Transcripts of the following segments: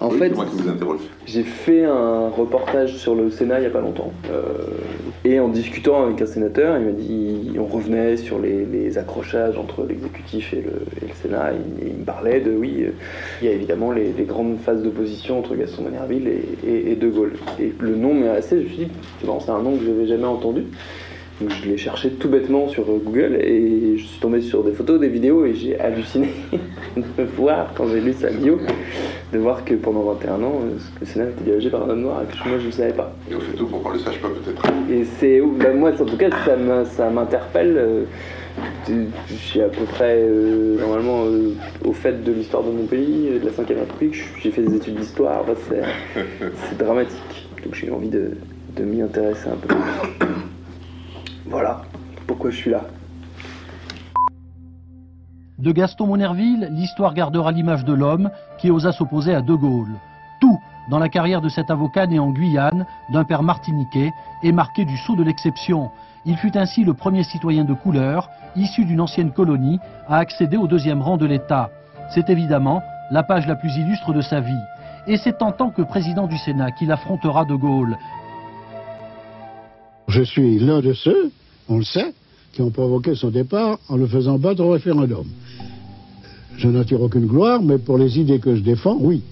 En Oui, fait, j'ai fait un reportage sur le Sénat il n'y a pas longtemps. Euh, et en discutant avec un sénateur, il m'a dit, on revenait sur les, les accrochages entre l'exécutif et le, et le Sénat. Et il me parlait de, oui, euh, il y a évidemment les, les grandes phases d'opposition entre Gaston Manerville et, De Gaulle. Et le nom m'est resté, je me suis dit, bon, c'est un nom que je n'avais jamais entendu. Donc je l'ai cherché tout bêtement sur euh, Google et je suis tombé sur des photos, des vidéos et j'ai halluciné de voir, quand j'ai lu sa bio, de voir que pendant 21 ans, euh, le Sénat était dirigé par un homme noir et que moi je ne savais pas. Et au fait, pour qu'on le sache pas peut-être. Et c'est, bah, moi en tout cas, ça, m'interpelle. euh, je suis à peu près euh, normalement euh, au fait de l'histoire de mon pays, euh, de la 5 République. J'ai fait des études d'histoire, enfin, c'est, dramatique. Donc j'ai eu envie de, de m'y intéresser un peu. Voilà pourquoi je suis là. De Gaston Monerville, l'histoire gardera l'image de l'homme qui osa s'opposer à De Gaulle. Tout, dans la carrière de cet avocat né en Guyane, d'un père martiniquais, est marqué du sceau de l'exception. Il fut ainsi le premier citoyen de couleur, issu d'une ancienne colonie, à accéder au deuxième rang de l'État. C'est évidemment la page la plus illustre de sa vie. Et c'est en tant que président du Sénat qu'il affrontera De Gaulle. Je suis l'un de ceux, on le sait, qui ont provoqué son départ en le faisant battre au référendum. Je n'en tire aucune gloire, mais pour les idées que je défends, oui.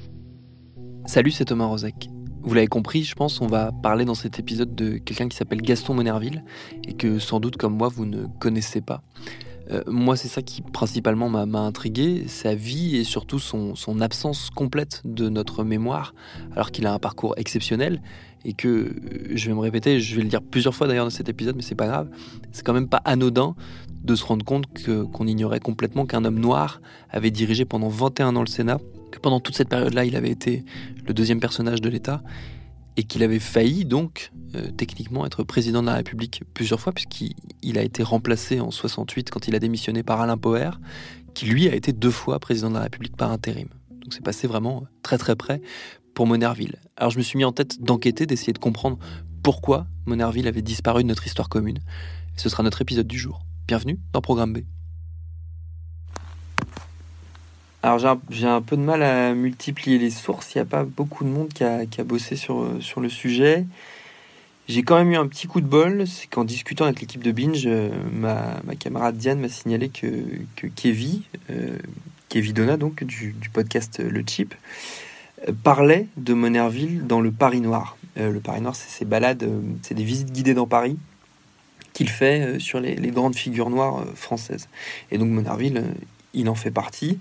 Salut, c'est Thomas Rozek. Vous l'avez compris, je pense, on va parler dans cet épisode de quelqu'un qui s'appelle Gaston Monerville et que sans doute comme moi vous ne connaissez pas. Euh, moi, c'est ça qui principalement m'a intrigué, sa vie et surtout son, absence complète de notre mémoire, alors qu'il a un parcours exceptionnel et que, euh, je vais me répéter, je vais le dire plusieurs fois d'ailleurs dans cet épisode, mais c'est pas grave, c'est quand même pas anodin de se rendre compte qu'on ignorait complètement qu'un homme noir avait dirigé pendant 21 ans le Sénat, que pendant toute cette période-là, il avait été le deuxième personnage de l'État, et qu'il avait failli donc euh, techniquement être président de la République plusieurs fois, puisqu'il il a été remplacé en 68 quand il a démissionné par Alain Poher, qui lui a été deux fois président de la République par intérim. Donc c'est passé vraiment très très près pour Monerville. Alors je me suis mis en tête d'enquêter, d'essayer de comprendre pourquoi Monerville avait disparu de notre histoire commune. Ce sera notre épisode du jour. Bienvenue dans Programme B. Alors j'ai un, peu de mal à multiplier les sources, il n'y a pas beaucoup de monde qui a, bossé sur, euh, sur le sujet. J'ai quand même eu un petit coup de bol, c'est qu'en discutant avec l'équipe de Binge, euh, ma, ma camarade Diane m'a signalé que, que Kevin, euh, Kevin Donna donc, du, podcast Le Chip, euh, parlait de Monerville dans le Paris Noir. Euh, le Paris Noir, c'est ces balades, euh, c'est des visites guidées dans Paris qu'il fait euh, sur les, les grandes figures noires euh, françaises. Et donc Monerville, euh, il en fait partie.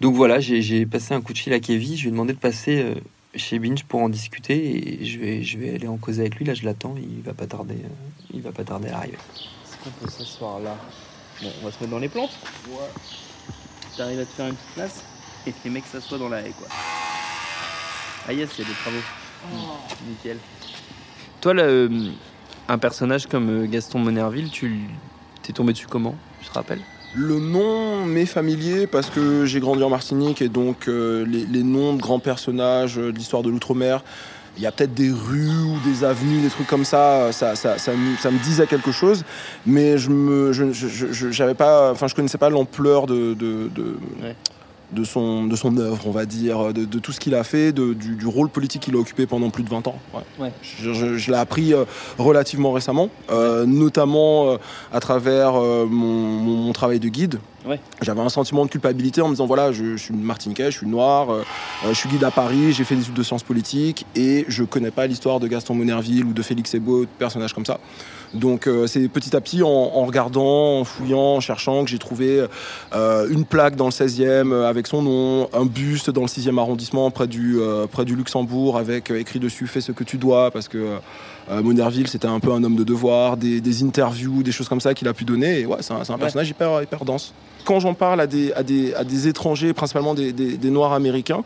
Donc voilà, j'ai passé un coup de fil à Kevin, je lui ai demandé de passer euh, chez Binge pour en discuter et je vais, je vais aller en causer avec lui. Là, je l'attends, il va pas tarder, euh, il va pas tarder à arriver. Est-ce qu'on peut s'asseoir là Bon, on va se mettre dans les plantes. Ouais. T'arrives à te faire une petite place et que les mecs s'assoient dans la haie, quoi. Ah yes, il y a des travaux. Mmh, Nickel. Toi, là, euh, un personnage comme Gaston Monerville, tu t'es tombé dessus comment? Tu te rappelles Le nom m'est familier parce que j'ai grandi en Martinique et donc euh, les, noms de grands personnages euh, de l'histoire de l'outre-mer, il y a peut-être des rues ou des avenues, des trucs comme ça, ça, me, disait quelque chose, mais je me, je, je, pas, je connaissais pas l'ampleur de. De son, de son œuvre, on va dire, de, de tout ce qu'il a fait, de- du, du rôle politique qu'il a occupé pendant plus de 20 ans. Ouais. Ouais. Je, je- je l'ai appris euh, relativement récemment, euh, notamment euh, à travers mon, mon- mon travail de guide. J'avais un sentiment de culpabilité en me disant voilà, je, je suis martiniquais, je suis noir, je suis guide à Paris, j'ai fait des études de sciences politiques et je connais pas l'histoire de Gaston Monerville ou de Félix de personnages comme ça. Donc euh, c'est petit à petit en, regardant, en fouillant, en cherchant que j'ai trouvé euh, une plaque dans le 16e euh, avec son nom, un buste dans le 6e arrondissement près du, euh, près du Luxembourg avec écrit dessus fais ce que tu dois parce que euh, Monerville c'était un peu un homme de devoir, des, des interviews, des choses comme ça qu'il a pu donner et ouais c'est un, Ouais. personnage hyper, hyper dense. Quand j'en parle à des, à, des, à des étrangers, principalement des, des- Noirs américains,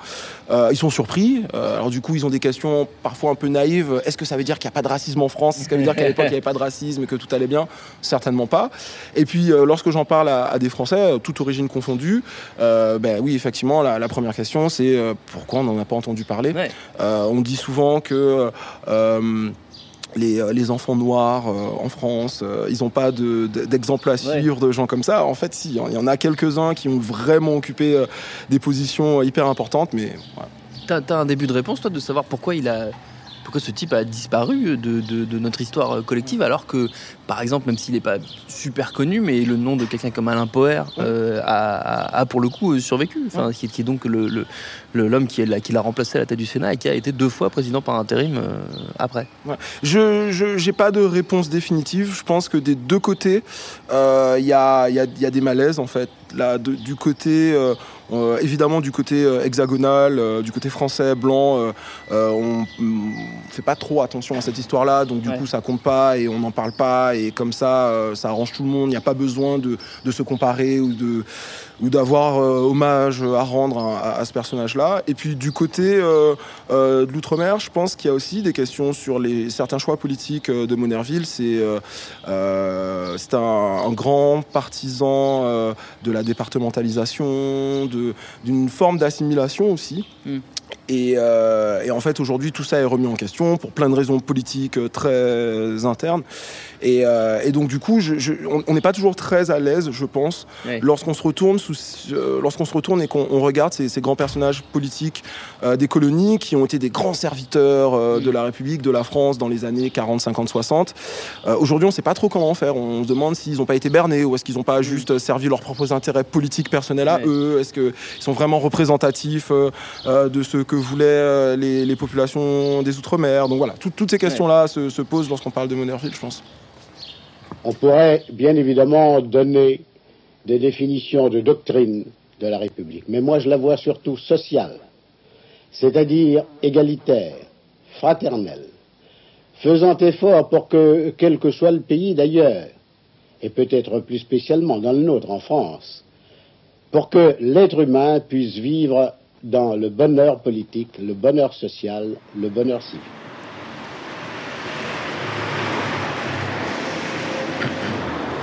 euh, ils sont surpris. Euh, alors du coup, ils ont des questions parfois un peu naïves. Est-ce que ça veut dire qu'il n'y a pas de racisme en France? Est-ce que ça veut dire qu'à l'époque, il n'y avait pas de racisme et que tout allait bien? Certainement pas. Et puis, euh, lorsque j'en parle à, à des Français, toute origine confondue, ben oui, effectivement, la, la première question, c'est pourquoi on n'en a pas entendu parler? Ouais. On dit souvent que... euh, les, enfants noirs euh, en France, euh, ils n'ont pas de- de- d'exemple à suivre de gens comme ça. En fait, si, il y en a quelques-uns qui ont vraiment occupé des positions hyper importantes, mais. T'as t'as un début de réponse, toi, de savoir pourquoi il a. Pourquoi ce type a disparu de, de- de notre histoire collective, alors que, par exemple, même s'il n'est pas super connu, mais le nom de quelqu'un comme Alain Poher euh, a, a- a pour le coup euh, survécu, enfin, qui, qui est donc l'homme le, le- l'homme qui l'a remplacé à la tête du Sénat et qui a été deux fois président par intérim euh, après. Je n'ai pas de réponse définitive. Je pense que des deux côtés, euh, il y, a, il y a- il y a des malaises en fait. Là, de- du côté, euh, évidemment, du côté euh, hexagonal, euh, du côté français, blanc, euh, euh, on ne fait pas trop attention à cette histoire-là. Donc, du Ouais. coup, ça compte pas et on n'en parle pas. Et comme ça, euh, ça arrange tout le monde. Il n'y a pas besoin de, de se comparer ou de ou d'avoir euh, hommage à rendre à, à ce personnage-là. Et puis du côté euh, euh, de l'outre-mer, je pense qu'il y a aussi des questions sur les certains choix politiques euh, de Monerville. C'est euh, euh, c'est un, un grand partisan euh, de la départementalisation, de- d'une forme d'assimilation aussi. Mm. Et, euh, et en fait, aujourd'hui, tout ça est remis en question pour plein de raisons politiques euh, très internes. Et, euh, et donc, du coup, je- je- on n'est pas toujours très à l'aise, je pense, lorsqu'on se retourne, euh, lorsqu'on se retourne et qu'on on regarde ces, ces grands personnages politiques euh, des colonies qui ont été des grands serviteurs de la République, de la France dans les années 40, 50, 60. Euh, Aujourd'hui, on ne sait pas trop comment faire. On se demande s'ils n'ont pas été bernés ou est-ce qu'ils n'ont pas juste servi leurs propres intérêts politiques personnels à eux. Est-ce qu'ils sont vraiment représentatifs de ce que voulaient les, les populations des Outre-mer? Donc voilà, tout- toutes ces questions-là se, se posent lorsqu'on parle de Monerville, je pense. On pourrait bien évidemment donner des définitions de doctrine de la République, mais moi je la vois surtout sociale, c'est-à-dire égalitaire, fraternelle, faisant effort pour que, quel que soit le pays d'ailleurs, et peut-être plus spécialement dans le nôtre en France, pour que l'être humain puisse vivre dans le bonheur politique, le bonheur social, le bonheur civil.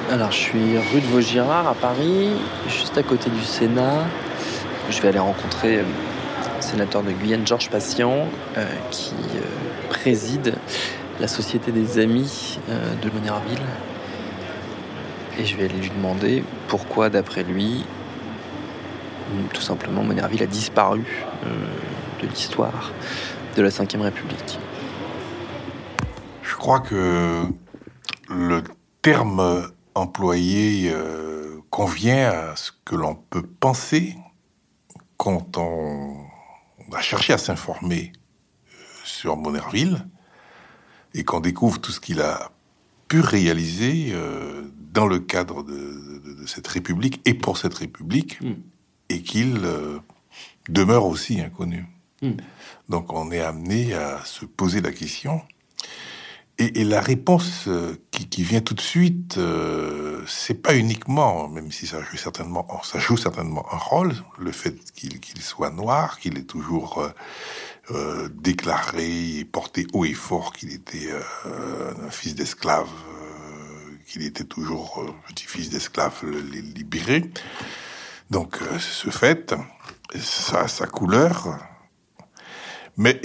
Alors, je suis rue de Vaugirard à Paris, juste à côté du Sénat. Je vais aller rencontrer euh, le sénateur de Guyane, Georges Patient, euh, qui euh, préside la Société des Amis de Monerville. Et je vais aller lui demander pourquoi, d'après lui, tout simplement, Monerville a disparu de l'histoire de la Ve République. Je crois que le terme employé euh, convient à ce que l'on peut penser quand on a cherché à s'informer euh, sur Monerville et qu'on découvre tout ce qu'il a pu réaliser euh, dans le cadre de, de- de cette République et pour cette République Mm. et qu'il euh, demeure aussi inconnu. Mm. Donc on est amené à se poser la question et, la réponse euh, qui, vient tout de suite, euh, c'est pas uniquement, même si ça joue certainement, ça joue certainement un rôle, le fait qu'il soit noir, qu'il ait toujours euh, euh, déclaré et porté haut et fort qu'il était un fils d'esclave, qu'il était toujours petit-fils d'esclave li- libéré. Donc ce fait, ça a sa couleur, mais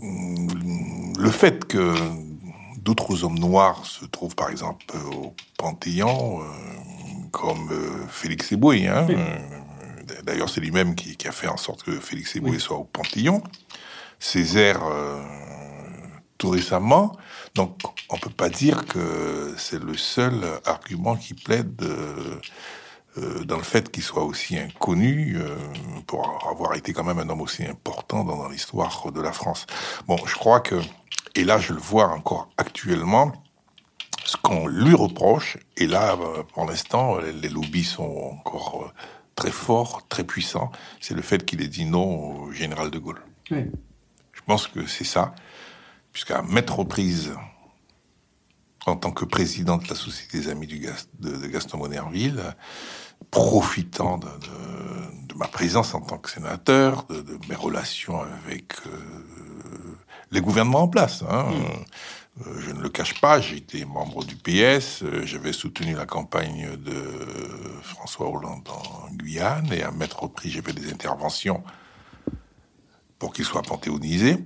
hum, le fait que d'autres hommes noirs se trouvent par exemple au Panthéon, euh, comme euh, Félix Eboué. Hein, euh, D'ailleurs, c'est lui-même qui, qui, a fait en sorte que Félix Eboué oui. soit au Panthéon. Césaire tout récemment. Donc, on peut pas dire que c'est le seul argument qui plaide euh, dans le fait qu'il soit aussi inconnu euh, pour avoir été quand même un homme aussi important dans, dans l'histoire de la France. Bon, je crois que, et là je le vois encore actuellement, ce qu'on lui reproche, et là pour l'instant les lobbies sont encore très forts, très puissants, c'est le fait qu'il ait dit non au général de Gaulle. Oui. Je pense que c'est ça, puisqu'à mettre reprises en tant que président de la Société des Amis du Gast de, de, Gaston Monerville, profitant de, de, de, ma présence en tant que sénateur, de, mes relations avec euh, les gouvernements en place. Hein. Mmh. Euh, je ne le cache pas, j'étais membre du PS, euh, j'avais soutenu la campagne de François Hollande en Guyane, et à au prix, j'ai fait des interventions pour qu'il soit panthéonisé.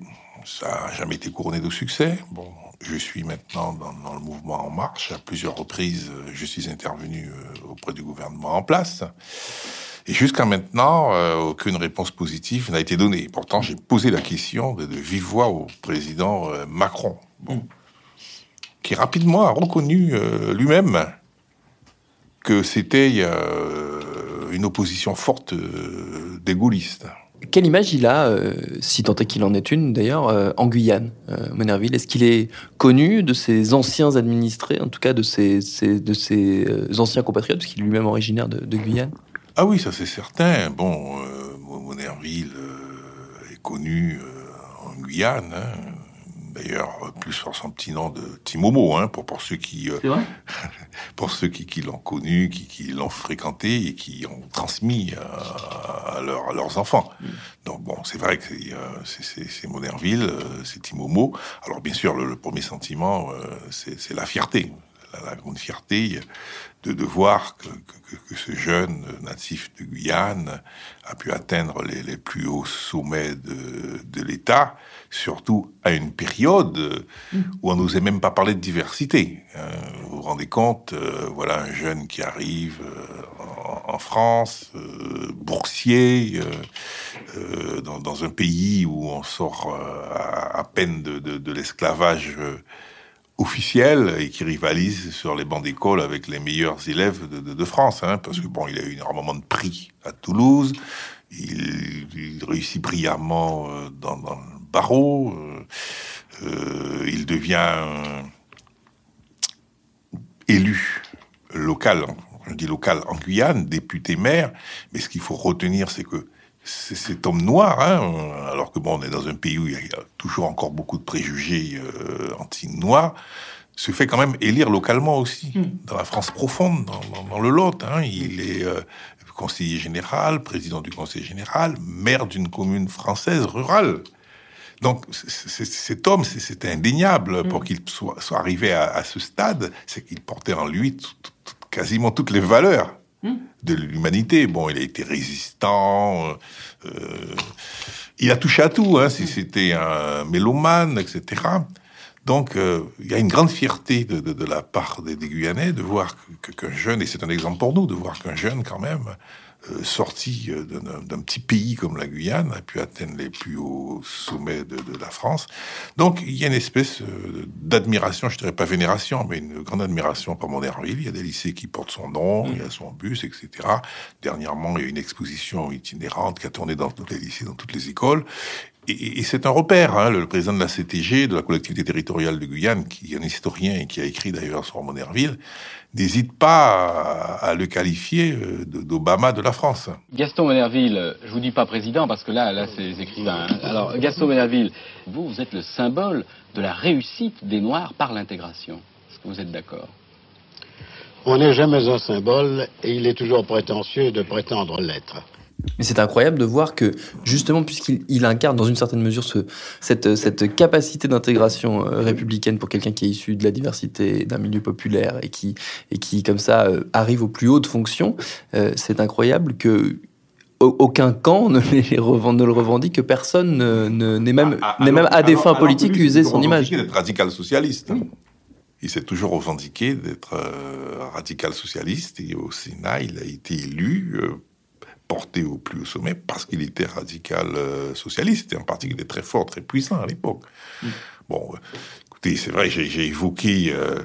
Ça n'a jamais été couronné de succès. Bon, je suis maintenant dans, dans, le mouvement En Marche. À plusieurs reprises, je suis intervenu euh, auprès du gouvernement en place. Et jusqu'à maintenant, euh, aucune réponse positive n'a été donnée. Pourtant, j'ai posé la question de, de, vive voix au président euh, Macron, bon, mmh. qui rapidement a reconnu euh, lui-même que c'était euh, une opposition forte euh, des gaullistes. Quelle image il a, euh, si tant est qu'il en est une d'ailleurs, euh, en Guyane, euh, Monerville Est-ce qu'il est connu de ses anciens administrés, en tout cas de ses, de ses anciens compatriotes, parce qu'il est lui-même originaire de, Guyane? Ah oui, ça c'est certain. Bon, Monerville est connu en Guyane. Hein. D'ailleurs, plus sur son petit nom de Timomo, hein, pour, pour ceux qui, pour ceux qui, qui l'ont connu, qui, qui l'ont fréquenté et qui ont transmis à, à, leur, à leurs enfants. Mm. Donc bon, c'est vrai que c'est Monerville, c'est Timomo. Alors bien sûr, le, le premier sentiment, c'est la fierté, la, grande fierté de, de voir que, ce jeune natif de Guyane a pu atteindre les, plus hauts sommets de, de l'État, surtout à une période où on n'osait même pas parler de diversité. Vous vous rendez compte, euh, voilà un jeune qui arrive euh, en, France, euh, boursier, dans, un pays où on sort à, à, peine de, de l'esclavage officiel et qui rivalise sur les bancs d'école avec les meilleurs élèves de, France, hein, parce que bon, il a eu énormément de prix à Toulouse, il, réussit brillamment dans, dans le barreau, euh, euh, il devient élu local, je dis local en Guyane, député maire, mais ce qu'il faut retenir, c'est que cet homme noir, hein, alors que bon, on est dans un pays où il y a toujours encore beaucoup de préjugés euh, anti-noirs, se fait quand même élire localement aussi, mmh. dans la France profonde, dans, dans, dans le Lot. Hein, il est euh, conseiller général, président du conseil général, maire d'une commune française rurale. Donc cet homme, c'est indéniable mmh. pour qu'il soit, soit, arrivé à, à ce stade, c'est qu'il portait en lui tout, tout, quasiment toutes les valeurs mmh. de l'humanité. Bon, il a été résistant, euh, il a touché à tout, hein, si c'était un mélomane, etc. Donc, euh, il y a une grande fierté de, de, de la part des, des, Guyanais de voir qu'un que, jeune, et c'est un exemple pour nous, de voir qu'un jeune, quand même, euh, sorti euh, d'un petit pays comme la Guyane a pu atteindre les plus hauts sommets de, de la France. Donc, il y a une espèce euh, d'admiration, je dirais pas vénération, mais une grande admiration pour Monerville. Il y a des lycées qui portent son nom, mmh. il y a son bus, etc. Dernièrement, il y a une exposition itinérante qui a tourné dans tous les lycées, dans toutes les écoles et, et c'est un repère. Hein, le, le, président de la CTG, de la collectivité territoriale de Guyane, qui est un historien et qui a écrit d'ailleurs sur Monerville, n'hésite pas à, à, le qualifier euh, d'Obama de la France. Gaston Monerville, je vous dis pas président parce que là, là, c'est les écrivains. Hein. Alors, Gaston Monerville, vous, vous êtes le symbole de la réussite des Noirs par l'intégration. Est-ce que vous êtes d'accord? On n'est jamais un symbole et il est toujours prétentieux de prétendre l'être. Mais c'est incroyable de voir que, justement, puisqu'il incarne dans une certaine mesure ce, cette, cette, capacité d'intégration euh, républicaine pour quelqu'un qui est issu de la diversité d'un milieu populaire et qui, et qui comme ça, euh, arrive aux plus hautes fonctions, euh, c'est incroyable que au- aucun camp ne, les revend- ne le revendique, que personne ne- ne- n'est même, n'est même à des alors- fins alors politiques usé il son image. revendiquait d'être radical socialiste. Il s'est toujours revendiqué d'être euh, radical socialiste et au Sénat, il a été élu, euh, porté au plus haut sommet parce qu'il était radical euh, socialiste. Et en partie il était très fort, très puissant à l'époque. Bon, euh, écoutez, c'est vrai, j'ai évoqué euh,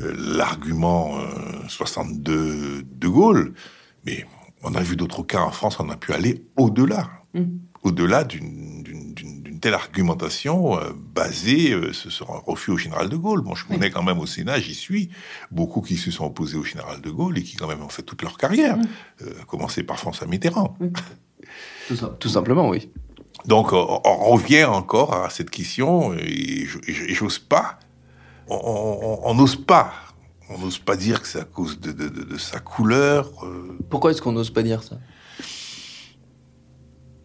l'argument euh, 62 de Gaulle, mais on a vu d'autres cas en France, on a pu aller au-delà. Au-delà d'une telle argumentation euh, basée euh, sur un refus au général de Gaulle. Moi, je connais quand même au Sénat, j'y suis, beaucoup qui se sont opposés au général de Gaulle et qui quand même ont fait toute leur carrière, euh, à commencer par François Mitterrand. Tout, simplement, oui. Donc, on, on revient encore à cette question, et j'ose pas, on- n'ose pas, on n'ose pas dire que c'est à cause de, de- de- de sa couleur, euh, Pourquoi est-ce qu'on n'ose pas dire ça?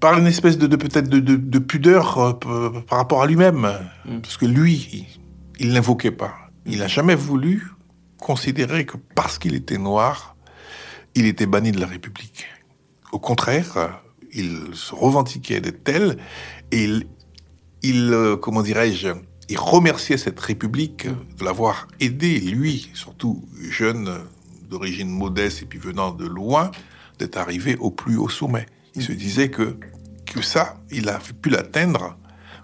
Par une espèce de, de peut-être de, de- de pudeur euh, par rapport à lui-même. Parce que lui, il- l'invoquait pas. Il n'a jamais voulu considérer que parce qu'il était noir, il était banni de la République. Au contraire, il se revendiquait d'être tel et il, il euh, comment dirais-je, il remerciait cette République de l'avoir aidé, lui, surtout jeune, d'origine modeste et puis venant de loin, d'être arrivé au plus haut sommet. Il se disait que, que ça, il a pu l'atteindre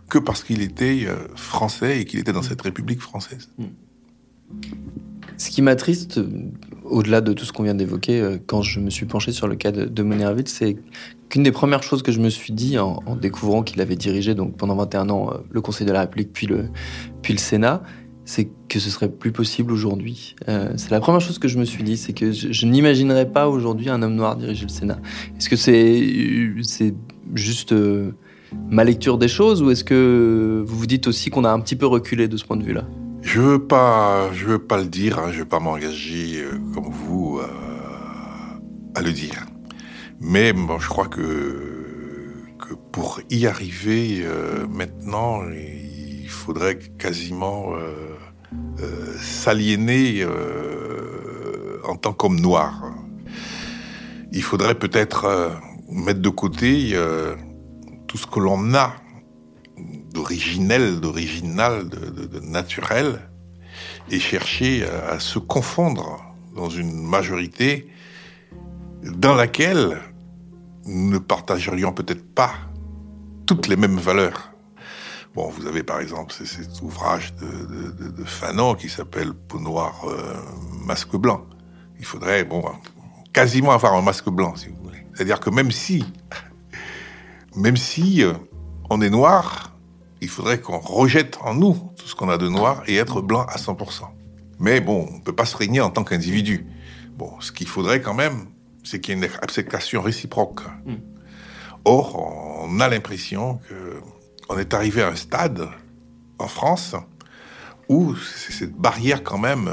que parce qu'il était euh, français et qu'il était dans cette République française. Ce qui m'attriste, euh, au-delà de tout ce qu'on vient d'évoquer, euh, quand je me suis penché sur le cas de, de Monerville, c'est qu'une des premières choses que je me suis dit en, en découvrant qu'il avait dirigé donc pendant 21 ans le Conseil de la République puis le, puis le Sénat, c'est que ce serait plus possible aujourd'hui. Euh, c'est la première chose que je me suis dit, c'est que je, n'imaginerais pas aujourd'hui un homme noir diriger le Sénat. Est-ce que c'est euh, juste euh, ma lecture des choses ou est-ce que vous vous dites aussi qu'on a un petit peu reculé de ce point de vue-là? Je veux pas, je veux pas le dire, hein, je veux pas m'engager comme vous à le dire. Mais bon, je crois que, pour y arriver maintenant, il faudrait quasiment euh, s'aliéner euh, en tant qu'homme noir. Il faudrait peut-être euh, mettre de côté tout ce que l'on a d'originel, d'original, de, naturel, et chercher à se confondre dans une majorité dans laquelle nous ne partagerions peut-être pas toutes les mêmes valeurs. Bon, vous avez par exemple cet ouvrage de, de- de- de Fanon qui s'appelle Peau noire, euh, masque blanc. Il faudrait, bon, quasiment avoir un masque blanc, si vous voulez. C'est-à-dire que même si, même si euh, on est noir, il faudrait qu'on rejette en nous tout ce qu'on a de noir et être blanc à 100%. Mais bon, on ne peut pas se régner en tant qu'individu. Bon, ce qu'il faudrait quand même, c'est qu'il y ait une acceptation réciproque. Or, on a l'impression que on est arrivé à un stade en France où cette barrière quand même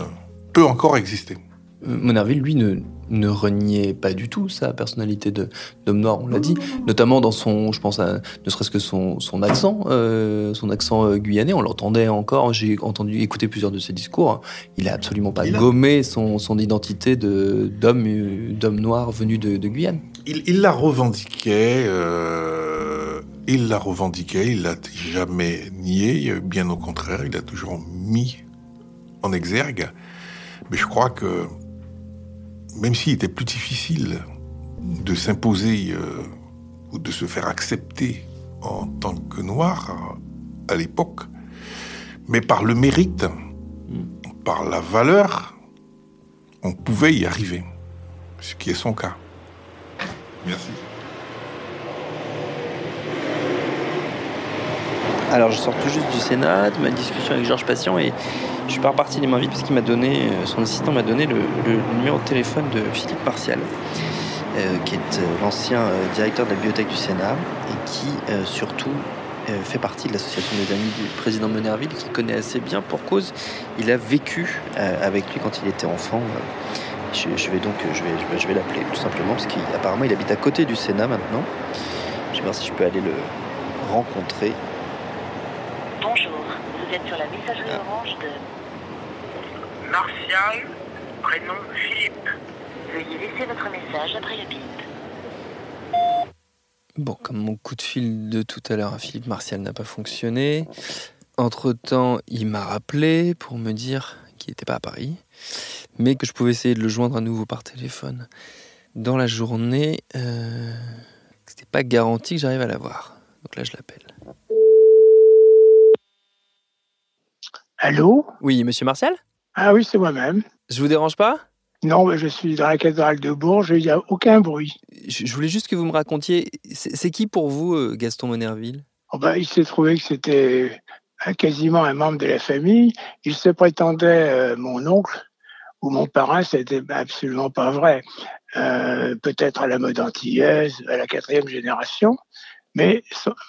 peut encore exister. Euh, Monerville, lui, ne, ne reniait pas du tout sa personnalité de- d'homme noir, on l'a dit, notamment dans son, je pense, à, ne serait-ce que son, son accent, euh, son accent euh, guyanais, on l'entendait encore, j'ai entendu écouter plusieurs de ses discours, il a absolument pas Il a- gommé son, son identité de- d'homme euh, d'homme noir venu de, de Guyane. Il, il la revendiquait, euh, il la revendiquait, il l'a jamais nié, bien au contraire, il a toujours mis en exergue. Mais je crois que même s'il était plus difficile de s'imposer euh, ou de se faire accepter en tant que noir à l'époque, mais par le mérite, par la valeur, on pouvait y arriver, ce qui est son cas. Merci. Alors, je sors tout juste du Sénat, de ma discussion avec Georges Patient, et je suis pas reparti les mains vides parce qu'il m'a donné, euh, son assistant m'a donné le, numéro de téléphone de Philippe Martial, euh, qui est euh, l'ancien euh, directeur de la bibliothèque du Sénat et qui, surtout, fait partie de l'association des amis du président Monerville, qui connaît assez bien pour cause. Il a vécu avec lui quand il était enfant. Je, vais donc, je vais, je vais l'appeler tout simplement parce qu'apparemment il habite à côté du Sénat maintenant. Je vais voir si je peux aller le rencontrer. Bonjour, vous êtes sur la messagerie orange de Martial, prénom Philippe. Veuillez laisser votre message après le bip. Bon, comme mon coup de fil de tout à l'heure à Philippe Martial n'a pas fonctionné, entre-temps, il m'a rappelé pour me dire qu'il n'était pas à Paris, mais que je pouvais essayer de le joindre à nouveau par téléphone dans la journée. Euh, C'était pas garanti que j'arrive à l'avoir. Donc là, je l'appelle. Allô Oui, monsieur Martial Ah oui, c'est moi-même. Je vous dérange pas Non, mais je suis dans la cathédrale de Bourges, il n'y a aucun bruit. je, je voulais juste que vous me racontiez, c'est qui pour vous euh, Gaston Monerville? Oh ben, il s'est trouvé que c'était quasiment un membre de la famille. Il se prétendait euh, mon oncle ou mon parrain, c'était absolument pas vrai. Euh, Peut-être à la mode antillaise, à la quatrième génération. Mais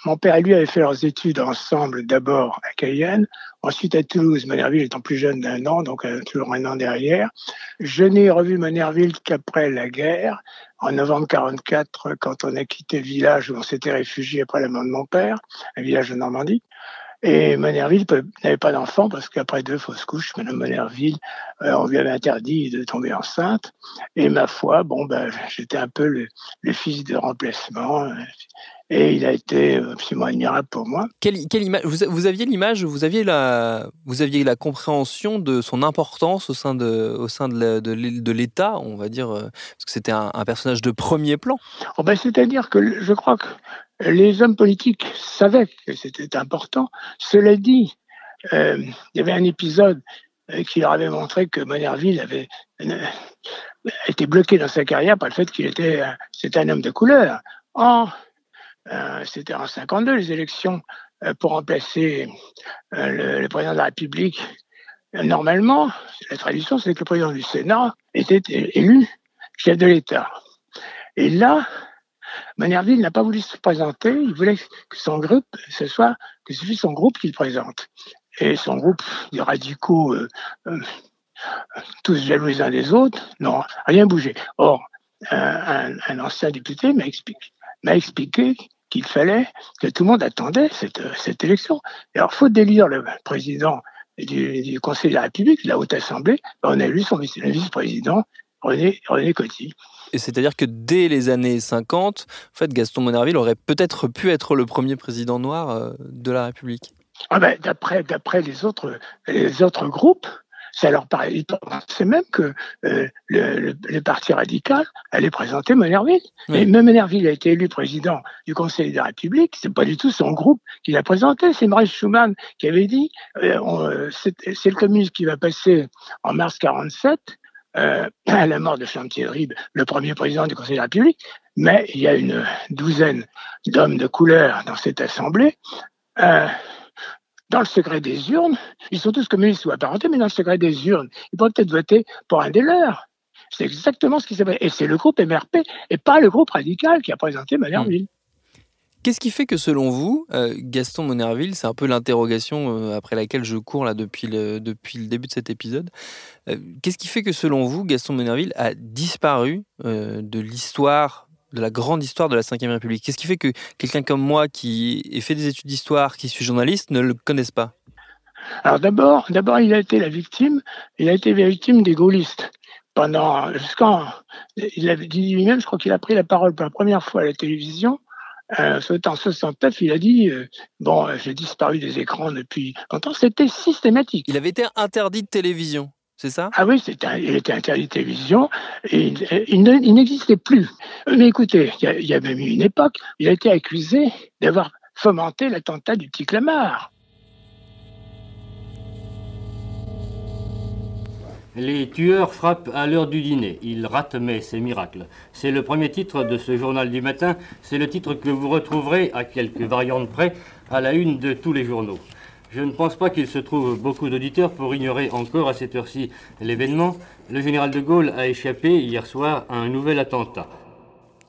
mon père et lui avaient fait leurs études ensemble, d'abord à Cayenne, ensuite à Toulouse, Monerville étant plus jeune d'un an, donc euh, toujours un an derrière. Je n'ai revu Monerville qu'après la guerre, en novembre 44, quand on a quitté le village où on s'était réfugié après la mort de mon père, un village de Normandie. Et Monerville n'avait pas d'enfant parce qu'après deux fausses couches, Madame Monerville, euh, on lui avait interdit de tomber enceinte. Et ma foi, bon, ben, j'étais un peu le, le fils de remplacement. Euh, Et il a été absolument admirable pour moi. Quelle, quelle image vous, vous aviez l'image, vous aviez la, vous aviez la compréhension de son importance au sein de, au sein de l'État, on va dire, euh, parce que c'était un, un personnage de premier plan. Oh ben, C'est-à-dire que je crois que les hommes politiques savaient que c'était important. Cela dit, euh, il y avait un épisode euh, qui leur avait montré que Monerville avait euh, été bloqué dans sa carrière par le fait qu'il était, euh, c'était un homme de couleur. En, euh, c'était en 52 les élections euh, pour remplacer euh, le, président de la République. Euh, Normalement, la tradition, c'est que le président du Sénat était élu chef de l'État. Et là, Manerville n'a pas voulu se présenter. Il voulait que son groupe, ce soit que ce son groupe qui le présente. Et son groupe de radicaux, tous jaloux les uns des autres, n'ont rien bougé. Or, un, ancien député m'a expliqué, m'a expliqué qu'il fallait que tout le monde attendait cette, cette élection. Et alors, faut d'élire le président du, du Conseil de la République, de la Haute Assemblée. On a élu son vice-président, René, René Coty. Et c'est-à-dire que dès les années 50, en fait, Gaston Monerville aurait peut-être pu être le premier président noir euh, de la République. Ah ben, d'après, d'après les autres, les autres groupes, ça leur paraît, pensaient même que euh, le, le- le parti radical allait présenter Monerville. Oui. Et même Monerville a été élu président du Conseil de la République. C'est pas du tout son groupe qui l'a présenté. C'est Maurice Schumann qui avait dit euh, c'est, c'est le communisme qui va passer en mars 47 euh, à la mort de Champtierry, le premier président du Conseil de la République. Mais il y a une douzaine d'hommes de couleur dans cette assemblée. Euh, dans le secret des urnes, ils sont tous communistes ou apparentés, mais dans le secret des urnes, ils pourraient peut-être voter pour un des leurs. C'est exactement ce qui s'est passé. Et c'est le groupe MRP et pas le groupe radical qui a présenté Manerville. Qu'est-ce qui fait que, selon vous, euh, Gaston Monerville, c'est un peu l'interrogation euh, après laquelle je cours là depuis le, depuis le début de cet épisode, euh, qu'est-ce qui fait que, selon vous, Gaston Monerville a disparu de l'histoire, de la grande histoire de la Ve République Qu'est-ce qui fait que quelqu'un comme moi qui ait fait des études d'histoire, qui suis journaliste, ne le connaisse pas? Alors d'abord, d'abord, il a été la victime, il a été la victime des gaullistes. Pendant, jusqu'en, il avait dit lui-même, je crois qu'il a pris la parole pour la première fois à la télévision. Euh, en 69, il a dit euh, bon, euh, j'ai disparu des écrans depuis longtemps. C'était systématique. Il avait été interdit de télévision, c'est ça? Ah oui, un- il était interdit de télévision et il, il ne- il n'existait plus. Mais écoutez, il y, a, il y a même eu une époque, il a été accusé d'avoir fomenté l'attentat du petit Clamart. Les tueurs frappent à l'heure du dîner. Ils ratent, mais c'est miracle. C'est le premier titre de ce journal du matin. C'est le titre que vous retrouverez, à quelques variantes près, à la une de tous les journaux. Je ne pense pas qu'il se trouve beaucoup d'auditeurs pour ignorer encore à cette heure-ci l'événement. Le général de Gaulle a échappé hier soir à un nouvel attentat.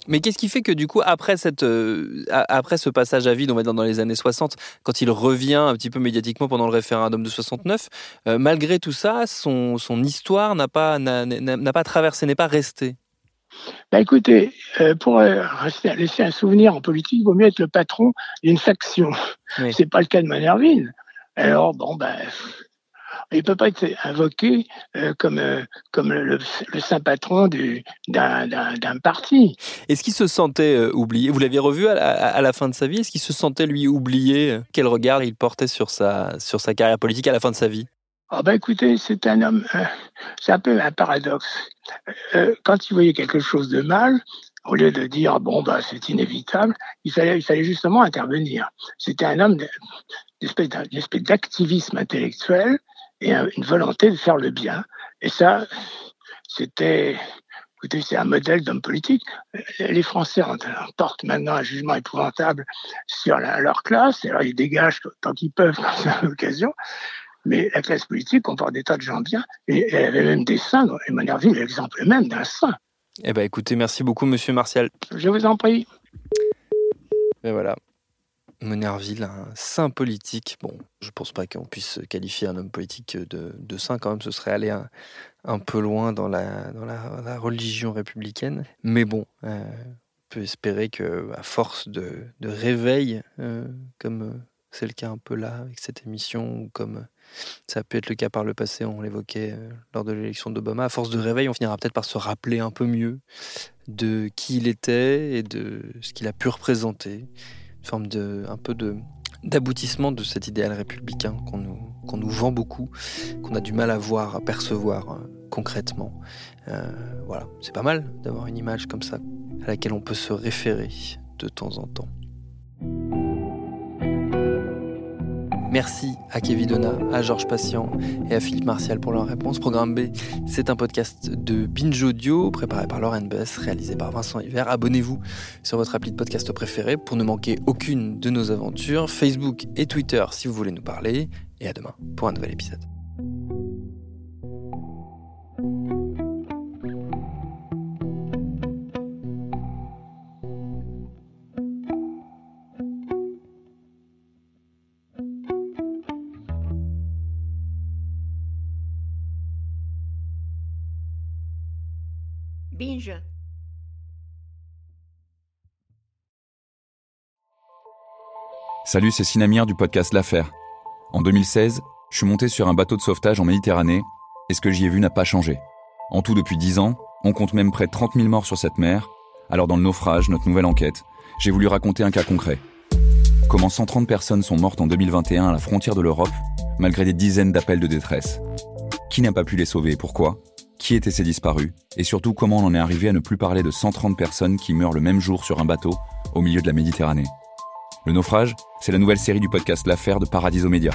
Mais qu'est-ce qui fait que du coup, après, cette, euh, après ce passage à vide, on va dire dans les années 60, quand il revient un petit peu médiatiquement pendant le référendum de 69, euh, malgré tout ça, son, son histoire n'a pas, n'a, n'a- n'a pas traversé, n'est pas restée? Bah écoutez, euh, pour euh, rester- laisser un souvenir en politique, il vaut mieux être le patron d'une faction. Oui. C'est pas le cas de Manerville. Alors bon ben, Il ne peut pas être invoqué euh, comme, euh, comme le, saint patron d'un parti. Est-ce qu'il se sentait euh, oublié? Vous l'aviez revu à, la fin de sa vie? Est-ce qu'il se sentait, lui, oublié? Quel regard il portait sur sa, sur sa carrière politique à la fin de sa vie? Ah ben écoutez, c'est un homme, c'est un peu un paradoxe. quand il voyait quelque chose de mal, au lieu de dire bon bah c'est inévitable, il fallait, il fallait justement intervenir. C'était un homme d'une espèce d'activisme intellectuel et une volonté de faire le bien. Et ça, c'était, écoutez, c'est un modèle d'homme politique. Les Français portent maintenant un jugement épouvantable sur leur classe, et alors ils dégagent tant qu'ils peuvent quand c'est l'occasion. Mais la classe politique comporte des tas de gens bien, et elle avait même des saints. Et Monerville est l'exemple même d'un saint. Eh ben, écoutez, merci beaucoup, Monsieur Martial. Je vous en prie. Et voilà, Monerville, un saint politique. Bon, je pense pas qu'on puisse qualifier un homme politique de, saint, quand même, ce serait aller un, peu loin dans la, dans la, religion républicaine. Mais bon, euh, on peut espérer que, à force de, réveil, euh, comme euh, c'est le cas un peu là avec cette émission, ou comme ça peut être le cas par le passé, on l'évoquait lors de l'élection d'Obama, à force de réveil, on finira peut-être par se rappeler un peu mieux de qui il était et de ce qu'il a pu représenter forme de, un peu d'aboutissement de cet idéal républicain qu'on nous, qu'on nous vend beaucoup, qu'on a du mal à voir, à percevoir euh, concrètement. Euh, voilà, c'est pas mal d'avoir une image comme ça à laquelle on peut se référer de temps en temps. Merci à Kevin Donna, à Georges Patient et à Philippe Martial pour leur réponse. Programme B, c'est un podcast de Binge Audio préparé par Lauren Bess, réalisé par Vincent Hiver. Abonnez-vous sur votre appli de podcast préféré pour ne manquer aucune de nos aventures. Facebook et Twitter si vous voulez nous parler. Et à demain pour un nouvel épisode. Salut, c'est Sinamir du podcast L'Affaire. En 2016, je suis monté sur un bateau de sauvetage en Méditerranée et ce que j'y ai vu n'a pas changé. En tout, depuis 10 ans, on compte même près de 30 000 morts sur cette mer. Alors, dans le naufrage, notre nouvelle enquête, j'ai voulu raconter un cas concret. Comment 130 personnes sont mortes en 2021 à la frontière de l'Europe, malgré des dizaines d'appels de détresse. Qui n'a pas pu les sauver et pourquoi? Qui étaient ces disparus Et surtout, comment on en est arrivé à ne plus parler de 130 personnes qui meurent le même jour sur un bateau au milieu de la Méditerranée le naufrage, c'est la nouvelle série du podcast L'affaire de Paradiso Média.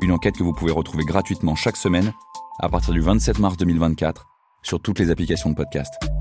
Une enquête que vous pouvez retrouver gratuitement chaque semaine à partir du 27 mars 2024 sur toutes les applications de podcast.